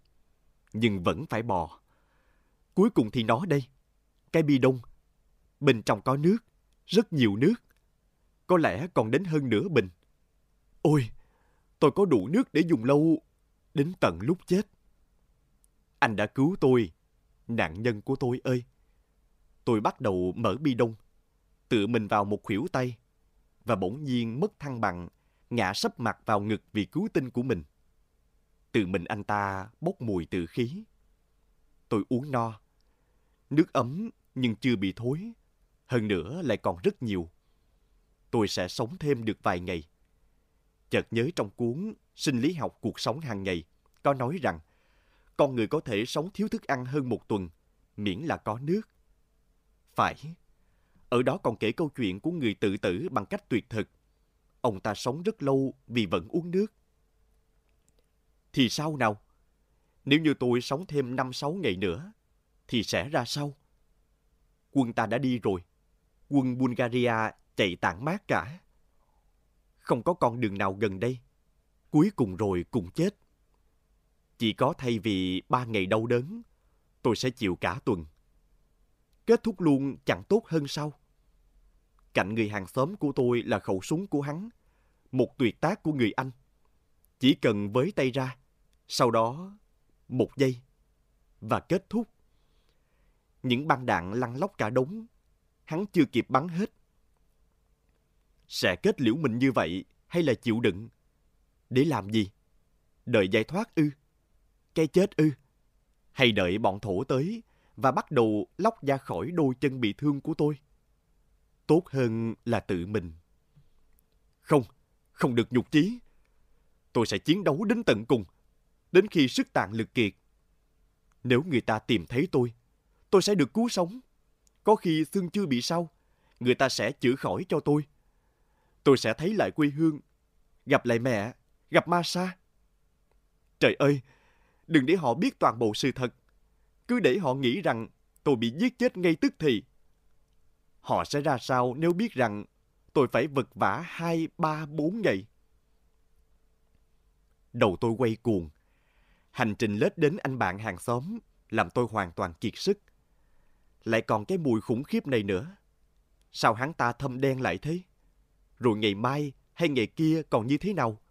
A: Nhưng vẫn phải bò. Cuối cùng thì nó đây. Cái bi đông. Bên trong có nước. Rất nhiều nước. Có lẽ còn đến hơn nửa bình. Ôi, tôi có đủ nước để dùng lâu đến tận lúc chết. Anh đã cứu tôi, nạn nhân của tôi ơi. Tôi bắt đầu mở bi đông, tự mình vào một khuỷu tay và bỗng nhiên mất thăng bằng, ngã sấp mặt vào ngực vì cứu tinh của mình. tự mình anh ta bốc mùi từ khí. Tôi uống no. Nước ấm nhưng chưa bị thối. Hơn nữa lại còn rất nhiều. Tôi sẽ sống thêm được vài ngày. Chợt nhớ trong cuốn Sinh lý học cuộc sống hàng ngày có nói rằng con người có thể sống thiếu thức ăn hơn một tuần miễn là có nước. Phải, ở đó còn kể câu chuyện của người tự tử bằng cách tuyệt thực. Ông ta sống rất lâu vì vẫn uống nước. Thì sao nào? Nếu như tôi sống thêm 5-6 ngày nữa, thì sẽ ra sao? Quân ta đã đi rồi. Quân Bulgaria chạy tản mát cả. Không có con đường nào gần đây. Cuối cùng rồi cùng chết. Chỉ có thay vì ba ngày đau đớn, tôi sẽ chịu cả tuần. Kết thúc luôn chẳng tốt hơn sao? Cạnh người hàng xóm của tôi là khẩu súng của hắn, một tuyệt tác của người Anh. Chỉ cần với tay ra, sau đó một giây và kết thúc. Những băng đạn lăn lóc cả đống, hắn chưa kịp bắn hết. Sẽ kết liễu mình như vậy hay là chịu đựng? Để làm gì? Đợi giải thoát ư? Cái chết ư? Hay đợi bọn thổ tới và bắt đầu lóc ra khỏi đôi chân bị thương của tôi? Tốt hơn là tự mình. Không, không được nhục chí. Tôi sẽ chiến đấu đến tận cùng, đến khi sức tàn lực kiệt. Nếu người ta tìm thấy tôi, tôi sẽ được cứu sống. Có khi xương chưa bị sao, người ta sẽ chữa khỏi cho tôi. Tôi sẽ thấy lại quê hương, gặp lại mẹ, gặp ma sa. Trời ơi, đừng để họ biết toàn bộ sự thật. Cứ để họ nghĩ rằng tôi bị giết chết ngay tức thì. Họ sẽ ra sao nếu biết rằng tôi phải vật vả hai, ba, bốn ngày? Đầu tôi quay cuồng. Hành trình lết đến anh bạn hàng xóm làm tôi hoàn toàn kiệt sức. Lại còn cái mùi khủng khiếp này nữa. Sao hắn ta thâm đen lại thế? Rồi ngày mai hay ngày kia còn như thế nào?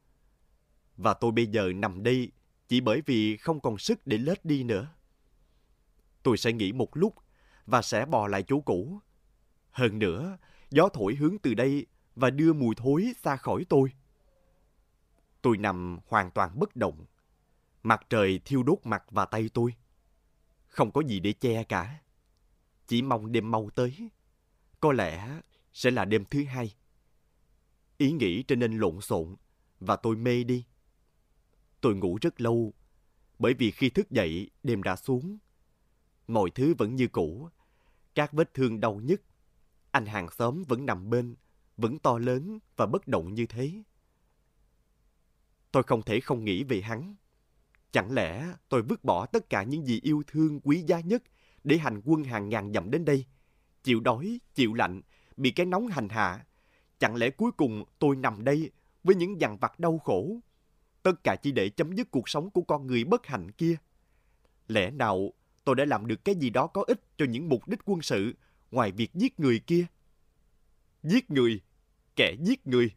A: Và tôi bây giờ nằm đây chỉ bởi vì không còn sức để lết đi nữa. Tôi sẽ nghỉ một lúc và sẽ bò lại chỗ cũ. Hơn nữa, gió thổi hướng từ đây và đưa mùi thối xa khỏi tôi. Tôi nằm hoàn toàn bất động. Mặt trời thiêu đốt mặt và tay tôi. Không có gì để che cả. Chỉ mong đêm mau tới. Có lẽ sẽ là đêm thứ hai. Ý nghĩ trở nên lộn xộn và tôi mê đi. Tôi ngủ rất lâu bởi vì khi thức dậy đêm đã xuống. Mọi thứ vẫn như cũ. Các vết thương đau nhức anh hàng xóm vẫn nằm bên, vẫn to lớn và bất động như thế. Tôi không thể không nghĩ về hắn. Chẳng lẽ tôi vứt bỏ tất cả những gì yêu thương quý giá nhất để hành quân hàng ngàn dặm đến đây, chịu đói, chịu lạnh, bị cái nóng hành hạ. Chẳng lẽ cuối cùng tôi nằm đây với những dằn vặt đau khổ, tất cả chỉ để chấm dứt cuộc sống của con người bất hạnh kia. Lẽ nào tôi đã làm được cái gì đó có ích cho những mục đích quân sự ngoài việc giết người kia. Giết người, kẻ giết người.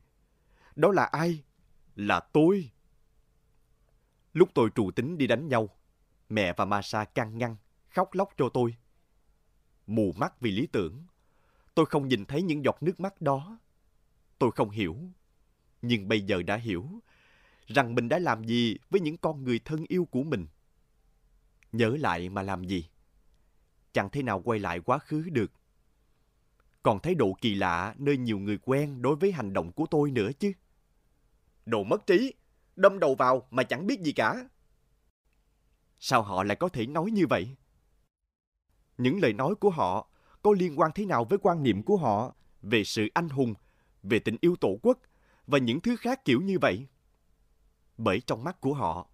A: Đó là ai? Là tôi. Lúc tôi trù tính đi đánh nhau, mẹ và Masa can ngăn, khóc lóc cho tôi. Mù mắt vì lý tưởng, tôi không nhìn thấy những giọt nước mắt đó. Tôi không hiểu, nhưng bây giờ đã hiểu rằng mình đã làm gì với những con người thân yêu của mình. Nhớ lại mà làm gì? Chẳng thể nào quay lại quá khứ được. Còn thấy độ kỳ lạ nơi nhiều người quen đối với hành động của tôi nữa chứ. Đồ mất trí, đâm đầu vào mà chẳng biết gì cả. Sao họ lại có thể nói như vậy? Những lời nói của họ có liên quan thế nào với quan niệm của họ về sự anh hùng, về tình yêu tổ quốc và những thứ khác kiểu như vậy? Bởi trong mắt của họ,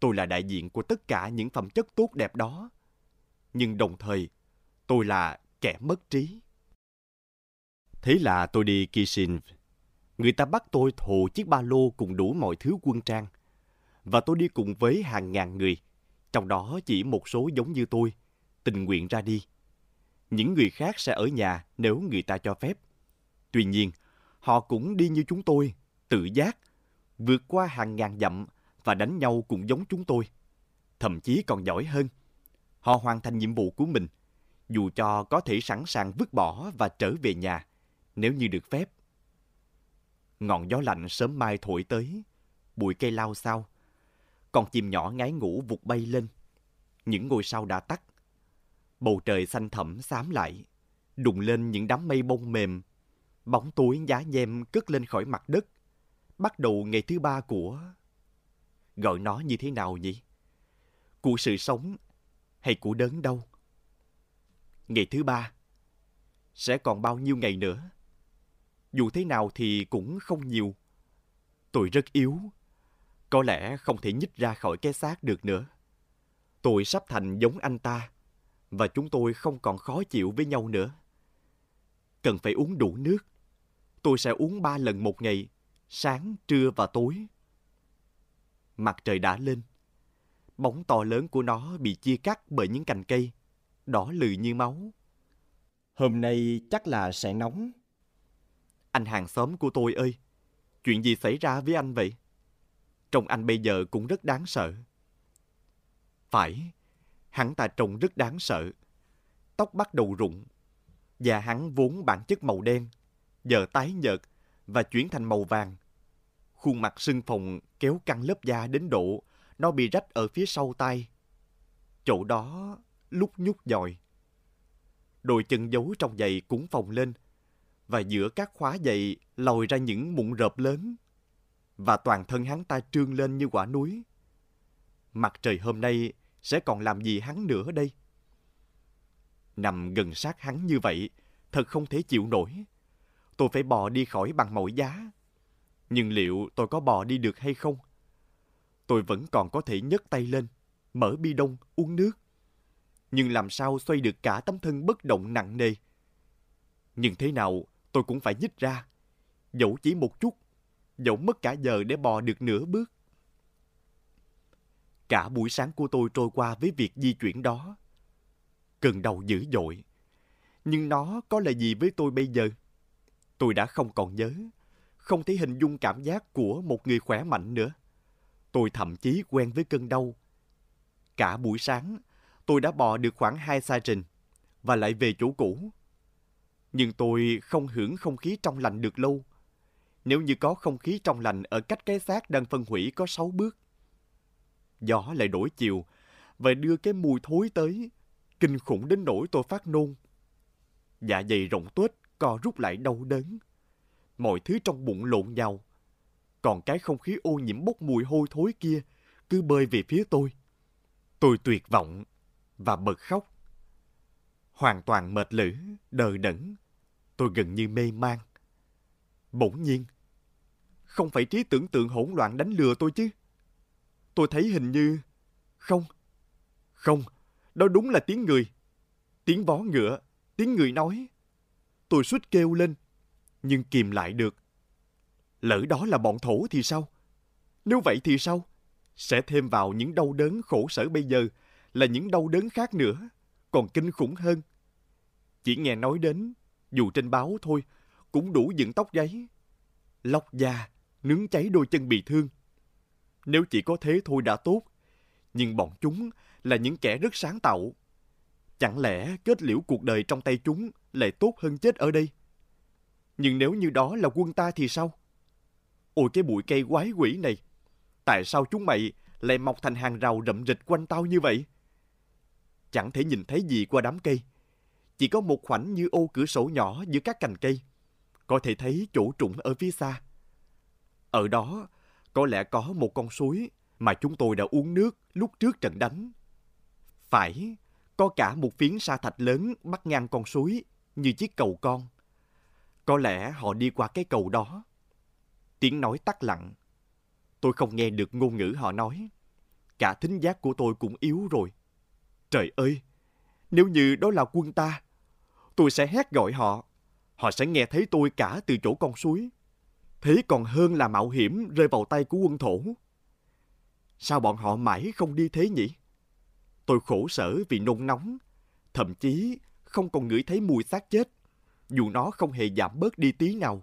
A: tôi là đại diện của tất cả những phẩm chất tốt đẹp đó. Nhưng đồng thời, tôi là kẻ mất trí. Thế là tôi đi Kishinev. Người ta bắt tôi thồ chiếc ba lô cùng đủ mọi thứ quân trang. Và tôi đi cùng với hàng ngàn người, trong đó chỉ một số giống như tôi, tình nguyện ra đi. Những người khác sẽ ở nhà nếu người ta cho phép. Tuy nhiên, họ cũng đi như chúng tôi, tự giác, vượt qua hàng ngàn dặm và đánh nhau cũng giống chúng tôi. Thậm chí còn giỏi hơn. Họ hoàn thành nhiệm vụ của mình, dù cho có thể sẵn sàng vứt bỏ và trở về nhà, nếu như được phép. Ngọn gió lạnh sớm mai thổi tới, bụi cây lao sao. Con chim nhỏ ngái ngủ vụt bay lên. Những ngôi sao đã tắt. Bầu trời xanh thẳm xám lại, đụng lên những đám mây bông mềm. Bóng tối giá nhem cất lên khỏi mặt đất. Bắt đầu ngày thứ ba của... Gọi nó như thế nào nhỉ? Của sự sống hay của đớn đau? Ngày thứ ba sẽ còn bao nhiêu ngày nữa? Dù thế nào thì cũng không nhiều. Tôi rất yếu. Có lẽ không thể nhích ra khỏi cái xác được nữa. Tôi sắp thành giống anh ta. Và chúng tôi không còn khó chịu với nhau nữa. Cần phải uống đủ nước. Tôi sẽ uống ba lần một ngày, sáng, trưa và tối. Mặt trời đã lên. Bóng to lớn của nó bị chia cắt bởi những cành cây, đỏ lừ như máu. Hôm nay chắc là sẽ nóng. Anh hàng xóm của tôi ơi, chuyện gì xảy ra với anh vậy? Trông anh bây giờ cũng rất đáng sợ. Phải, hắn ta trông rất đáng sợ. Tóc bắt đầu rụng. và hắn vốn bản chất màu đen, giờ tái nhợt và chuyển thành màu vàng. Khuôn mặt sưng phồng kéo căng lớp da đến độ nó bị rách ở phía sau tay. Chỗ đó lúc nhúc dòi. Đôi chân giấu trong giày cũng phồng lên và giữa các khóa giày lòi ra những mụn rợp lớn và toàn thân hắn ta trương lên như quả núi. Mặt trời hôm nay sẽ còn làm gì hắn nữa đây? Nằm gần sát hắn như vậy, thật không thể chịu nổi. Tôi phải bò đi khỏi bằng mọi giá. Nhưng liệu tôi có bò đi được hay không? Tôi vẫn còn có thể nhấc tay lên, mở bi đông, uống nước. Nhưng làm sao xoay được cả tấm thân bất động nặng nề? Nhưng thế nào tôi cũng phải nhích ra. Dẫu chỉ một chút, dẫu mất cả giờ để bò được nửa bước. Cả buổi sáng của tôi trôi qua với việc di chuyển đó. Cơn đau dữ dội. Nhưng nó có là gì với tôi bây giờ? Tôi đã không còn nhớ, không thể hình dung cảm giác của một người khỏe mạnh nữa. Tôi thậm chí quen với cơn đau. Cả buổi sáng, tôi đã bò được khoảng hai xa trình và lại về chỗ cũ. Nhưng tôi không hưởng không khí trong lành được lâu. Nếu như có không khí trong lành ở cách cái xác đang phân hủy có sáu bước. Gió lại đổi chiều và đưa cái mùi thối tới, kinh khủng đến nỗi tôi phát nôn. Dạ dày rộng tuếch co rút lại đau đớn. Mọi thứ trong bụng lộn nhau. Còn cái không khí ô nhiễm bốc mùi hôi thối kia cứ bơi về phía tôi. Tôi tuyệt vọng và bật khóc. Hoàn toàn mệt lử, đờ đẫn. Tôi gần như mê man. Bỗng nhiên, không phải trí tưởng tượng hỗn loạn đánh lừa tôi chứ. Tôi thấy hình như... Không, không, đó đúng là tiếng người. Tiếng vó ngựa, tiếng người nói. Tôi suýt kêu lên, nhưng kìm lại được. Lỡ đó là bọn thổ thì sao? Nếu vậy thì sao? Sẽ thêm vào những đau đớn khổ sở bây giờ là những đau đớn khác nữa, còn kinh khủng hơn. Chỉ nghe nói đến, dù trên báo thôi, cũng đủ dựng tóc gáy. Lóc da, nướng cháy đôi chân bị thương. Nếu chỉ có thế thôi đã tốt. Nhưng bọn chúng là những kẻ rất sáng tạo. Chẳng lẽ kết liễu cuộc đời trong tay chúng lại tốt hơn chết ở đây? Nhưng nếu như đó là quân ta thì sao? Ôi cái bụi cây quái quỷ này! Tại sao chúng mày lại mọc thành hàng rào rậm rịch quanh tao như vậy? Chẳng thể nhìn thấy gì qua đám cây. Chỉ có một khoảnh như ô cửa sổ nhỏ giữa các cành cây. Có thể thấy chỗ trũng ở phía xa. Ở đó, có lẽ có một con suối mà chúng tôi đã uống nước lúc trước trận đánh. Phải, có cả một phiến sa thạch lớn bắt ngang con suối như chiếc cầu con. Có lẽ họ đi qua cái cầu đó. Tiếng nói tắt lặng. Tôi không nghe được ngôn ngữ họ nói. Cả thính giác của tôi cũng yếu rồi. Trời ơi! Nếu như đó là quân ta, tôi sẽ hét gọi họ. Họ sẽ nghe thấy tôi cả từ chỗ con suối. Thế còn hơn là mạo hiểm rơi vào tay của quân thổ. Sao bọn họ mãi không đi thế nhỉ? Tôi khổ sở vì nôn nóng, thậm chí không còn ngửi thấy mùi xác chết, dù nó không hề giảm bớt đi tí nào.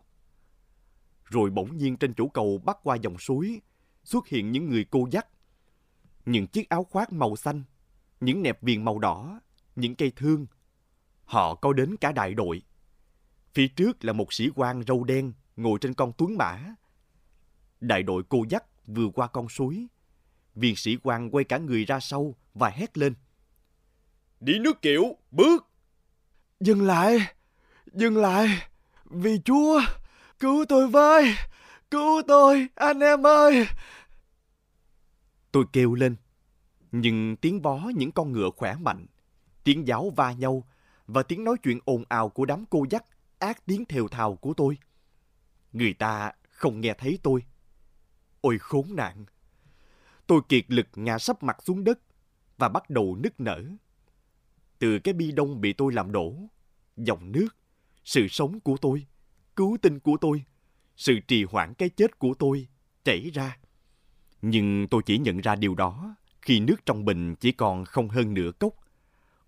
A: Rồi bỗng nhiên trên chỗ cầu bắc qua dòng suối, xuất hiện những người cô dắt. Những chiếc áo khoác màu xanh, những nẹp viền màu đỏ, những cây thương. Họ có đến cả đại đội. Phía trước là một sĩ quan râu đen ngồi trên con tuấn mã. Đại đội cô dắt vừa qua con suối. Viên sĩ quan quay cả người ra sau và hét lên. Đi nước kiệu, bước!
B: Dừng lại! Dừng lại! Vì Chúa! Cứu tôi với! Cứu tôi, anh em ơi!
A: Tôi kêu lên. Nhưng tiếng vó những con ngựa khỏe mạnh, tiếng giáo va nhau và tiếng nói chuyện ồn ào của đám cô dắt ác tiếng thều thào của tôi. Người ta không nghe thấy tôi. Ôi khốn nạn! Tôi kiệt lực ngã sắp mặt xuống đất và bắt đầu nức nở. Từ cái bi đông bị tôi làm đổ, dòng nước, sự sống của tôi, cứu tinh của tôi, sự trì hoãn cái chết của tôi chảy ra. Nhưng tôi chỉ nhận ra điều đó khi nước trong bình chỉ còn không hơn nửa cốc.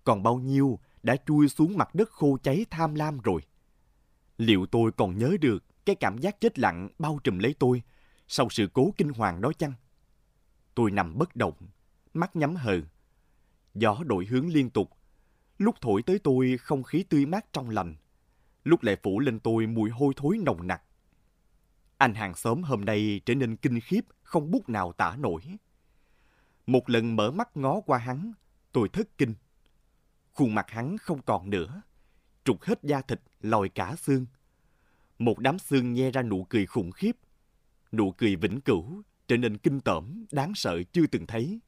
A: Còn bao nhiêu đã chui xuống mặt đất khô cháy tham lam rồi. Liệu tôi còn nhớ được cái cảm giác chết lặng bao trùm lấy tôi sau sự cố kinh hoàng đó chăng? Tôi nằm bất động, mắt nhắm hờ. Gió đổi hướng liên tục. Lúc thổi tới tôi không khí tươi mát trong lành. Lúc lại phủ lên tôi mùi hôi thối nồng nặc. Anh hàng xóm hôm nay trở nên kinh khiếp, không bút nào tả nổi. Một lần mở mắt ngó qua hắn, tôi thất kinh. Khuôn mặt hắn không còn nữa. Trục hết da thịt, lòi cả xương. Một đám xương nhe ra nụ cười khủng khiếp. Nụ cười vĩnh cửu, trở nên kinh tởm, đáng sợ chưa từng thấy.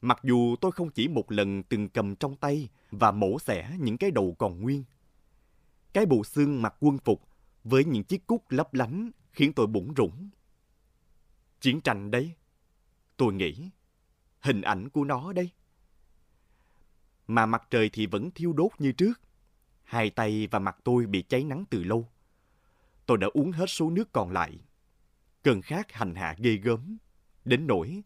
A: Mặc dù tôi không chỉ một lần từng cầm trong tay và mổ xẻ những cái đầu còn nguyên. Cái bộ xương mặc quân phục với những chiếc cúc lấp lánh khiến tôi bủng rủng. Chiến tranh đấy, tôi nghĩ, hình ảnh của nó đây. Mà mặt trời thì vẫn thiêu đốt như trước. Hai tay và mặt tôi bị cháy nắng từ lâu. Tôi đã uống hết số nước còn lại Cơn khát hành hạ ghê gớm. Đến nỗi,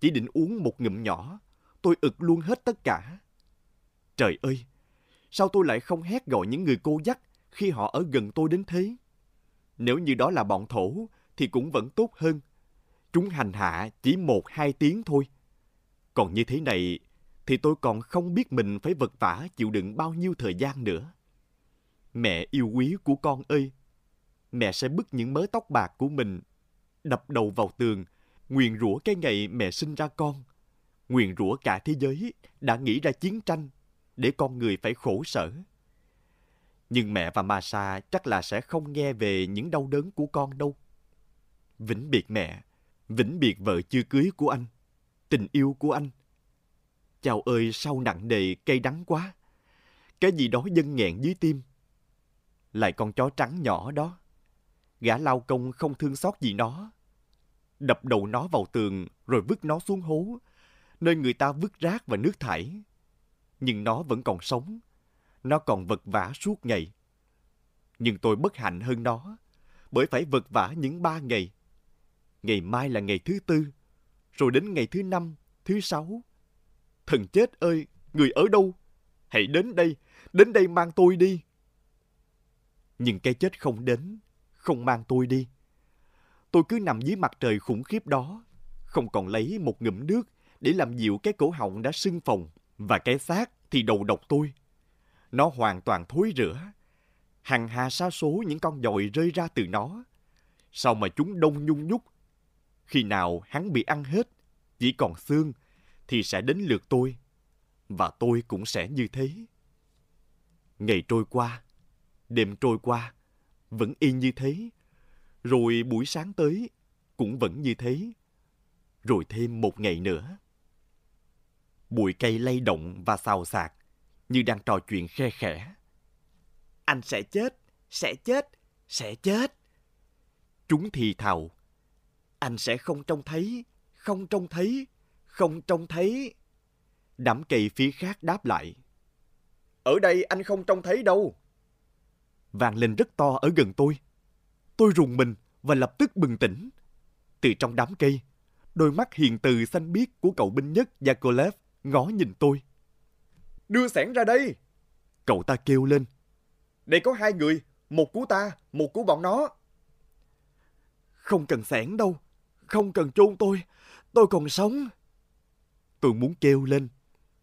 A: chỉ định uống một ngụm nhỏ, tôi ực luôn hết tất cả. Trời ơi, sao tôi lại không hét gọi những người cô dắt khi họ ở gần tôi đến thế? Nếu như đó là bọn thổ, thì cũng vẫn tốt hơn. Chúng hành hạ chỉ một hai tiếng thôi. Còn như thế này, thì tôi còn không biết mình phải vật vả chịu đựng bao nhiêu thời gian nữa. Mẹ yêu quý của con ơi! Mẹ sẽ bứt những mớ tóc bạc của mình đập đầu vào tường, nguyền rủa cái ngày mẹ sinh ra con. Nguyền rủa cả thế giới đã nghĩ ra chiến tranh để con người phải khổ sở. Nhưng mẹ và Masa chắc là sẽ không nghe về những đau đớn của con đâu. Vĩnh biệt mẹ, vĩnh biệt vợ chưa cưới của anh, tình yêu của anh. Chào ơi sao nặng nề cây đắng quá. Cái gì đó dâng nghẹn dưới tim. Lại con chó trắng nhỏ đó. Gã lao công không thương xót gì nó. Đập đầu nó vào tường rồi vứt nó xuống hố, nơi người ta vứt rác và nước thải. Nhưng nó vẫn còn sống. Nó còn vật vã suốt ngày. Nhưng tôi bất hạnh hơn nó, bởi phải vật vã những ba ngày. Ngày mai là ngày thứ tư, rồi đến ngày thứ năm, thứ sáu. Thần chết ơi, người ở đâu? Hãy đến đây, đến đây mang tôi đi. Nhưng cái chết không đến, không mang tôi đi. Tôi cứ nằm dưới mặt trời khủng khiếp đó, không còn lấy một ngụm nước để làm dịu cái cổ họng đã sưng phồng và cái xác thì đầu độc tôi. Nó hoàn toàn thối rữa. Hằng hà sa số những con dòi rơi ra từ nó. Sao mà chúng đông nhung nhúc? Khi nào hắn bị ăn hết, chỉ còn xương, thì sẽ đến lượt tôi. Và tôi cũng sẽ như thế. Ngày trôi qua, đêm trôi qua, vẫn y như thế. Rồi buổi sáng tới, cũng vẫn như thế. Rồi thêm một ngày nữa. Bụi cây lay động và xào xạc, như đang trò chuyện khe khẽ. Anh sẽ chết, sẽ chết, sẽ chết. Chúng thì thào. Anh sẽ không trông thấy, không trông thấy, không trông thấy. Đám cây phía khác đáp lại. Ở đây anh không trông thấy đâu. Vang lên rất to ở gần tôi. Tôi rùng mình và lập tức bừng tỉnh. Từ trong đám cây, đôi mắt hiền từ xanh biếc của cậu binh nhất Yakolev ngó nhìn tôi. Đưa sẻn ra đây! Cậu ta kêu lên. Đây có hai người, một của ta, một của bọn nó. Không cần sẻn đâu, không cần chôn tôi, tôi còn sống. Tôi muốn kêu lên,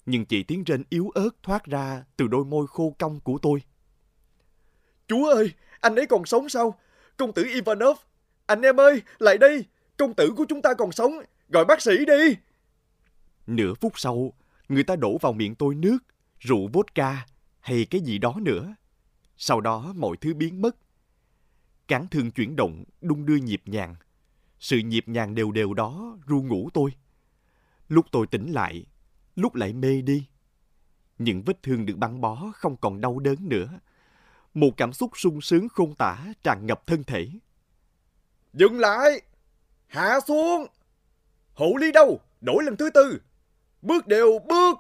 A: nhưng chỉ tiếng rên yếu ớt thoát ra từ đôi môi khô cong của tôi. Chúa ơi, anh ấy còn sống sao? Công tử Ivanov, anh em ơi, lại đây, công tử của chúng ta còn sống, gọi bác sĩ đi. Nửa phút sau, người ta đổ vào miệng tôi nước, rượu vodka hay cái gì đó nữa. Sau đó mọi thứ biến mất. Cán thương chuyển động, đung đưa nhịp nhàng. Sự nhịp nhàng đều đều đó ru ngủ tôi. Lúc tôi tỉnh lại, lúc lại mê đi. Những vết thương được băng bó không còn đau đớn nữa. Một cảm xúc sung sướng khôn tả tràn ngập thân thể. Dừng lại! Hạ xuống! Hộ ly đâu? Đổi lần thứ tư! Bước đều bước!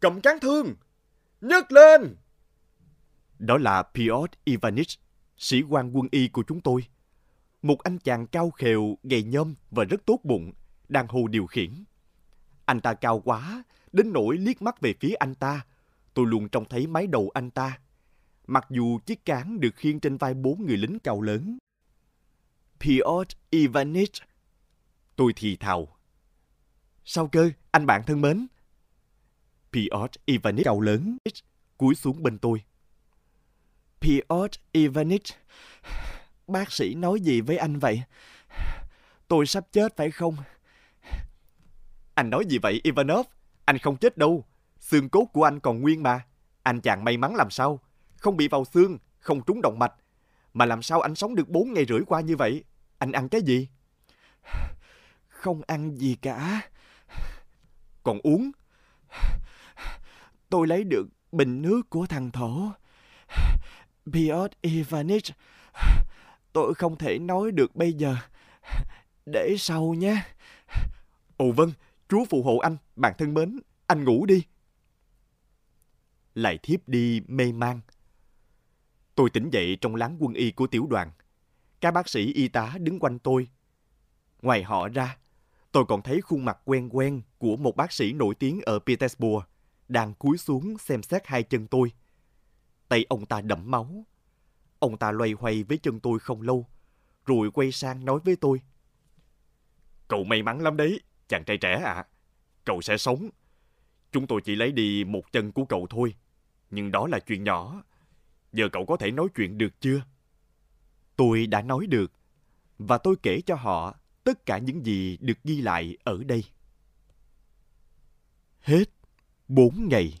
A: Cầm cán thương! Nhấc lên! Đó là Piotr Ivanich, sĩ quan quân y của chúng tôi. Một anh chàng cao khều, gầy nhôm và rất tốt bụng, đang hô điều khiển. Anh ta cao quá, đến nỗi liếc mắt về phía anh ta. Tôi luôn trông thấy mái đầu anh ta. Mặc dù chiếc cán được khiêng trên vai bốn người lính cao lớn. Piotr Ivanich. Tôi thì thào. Sao cơ, anh bạn thân mến? Piotr Ivanich cao lớn, cúi xuống bên tôi. Piotr Ivanich, bác sĩ nói gì với anh vậy? Tôi sắp chết phải không? Anh nói gì vậy Ivanov? Anh không chết đâu. Xương cốt của anh còn nguyên mà. Anh chàng may mắn làm sao? Không bị vào xương, không trúng động mạch. Mà làm sao anh sống được 4 ngày rưỡi qua như vậy? Anh ăn cái gì? Không ăn gì cả. Còn uống? Tôi lấy được bình nước của thằng thổ. Piotr Ivanich, tôi không thể nói được bây giờ. Để sau nhé. Ồ vâng, Chúa phù hộ anh, bạn thân mến, anh ngủ đi. Lại thiếp đi mê mang. Tôi tỉnh dậy trong láng quân y của tiểu đoàn. Các bác sĩ y tá đứng quanh tôi. Ngoài họ ra, tôi còn thấy khuôn mặt quen quen của một bác sĩ nổi tiếng ở Petersburg đang cúi xuống xem xét hai chân tôi. Tay ông ta đẫm máu. Ông ta loay hoay với chân tôi không lâu, rồi quay sang nói với tôi. Cậu may mắn lắm đấy, chàng trai trẻ ạ. À. Cậu sẽ sống. Chúng tôi chỉ lấy đi một chân của cậu thôi. Nhưng đó là chuyện nhỏ. Giờ cậu có thể nói chuyện được chưa? Tôi đã nói được. Và tôi kể cho họ tất cả những gì được ghi lại ở đây. Hết bốn ngày.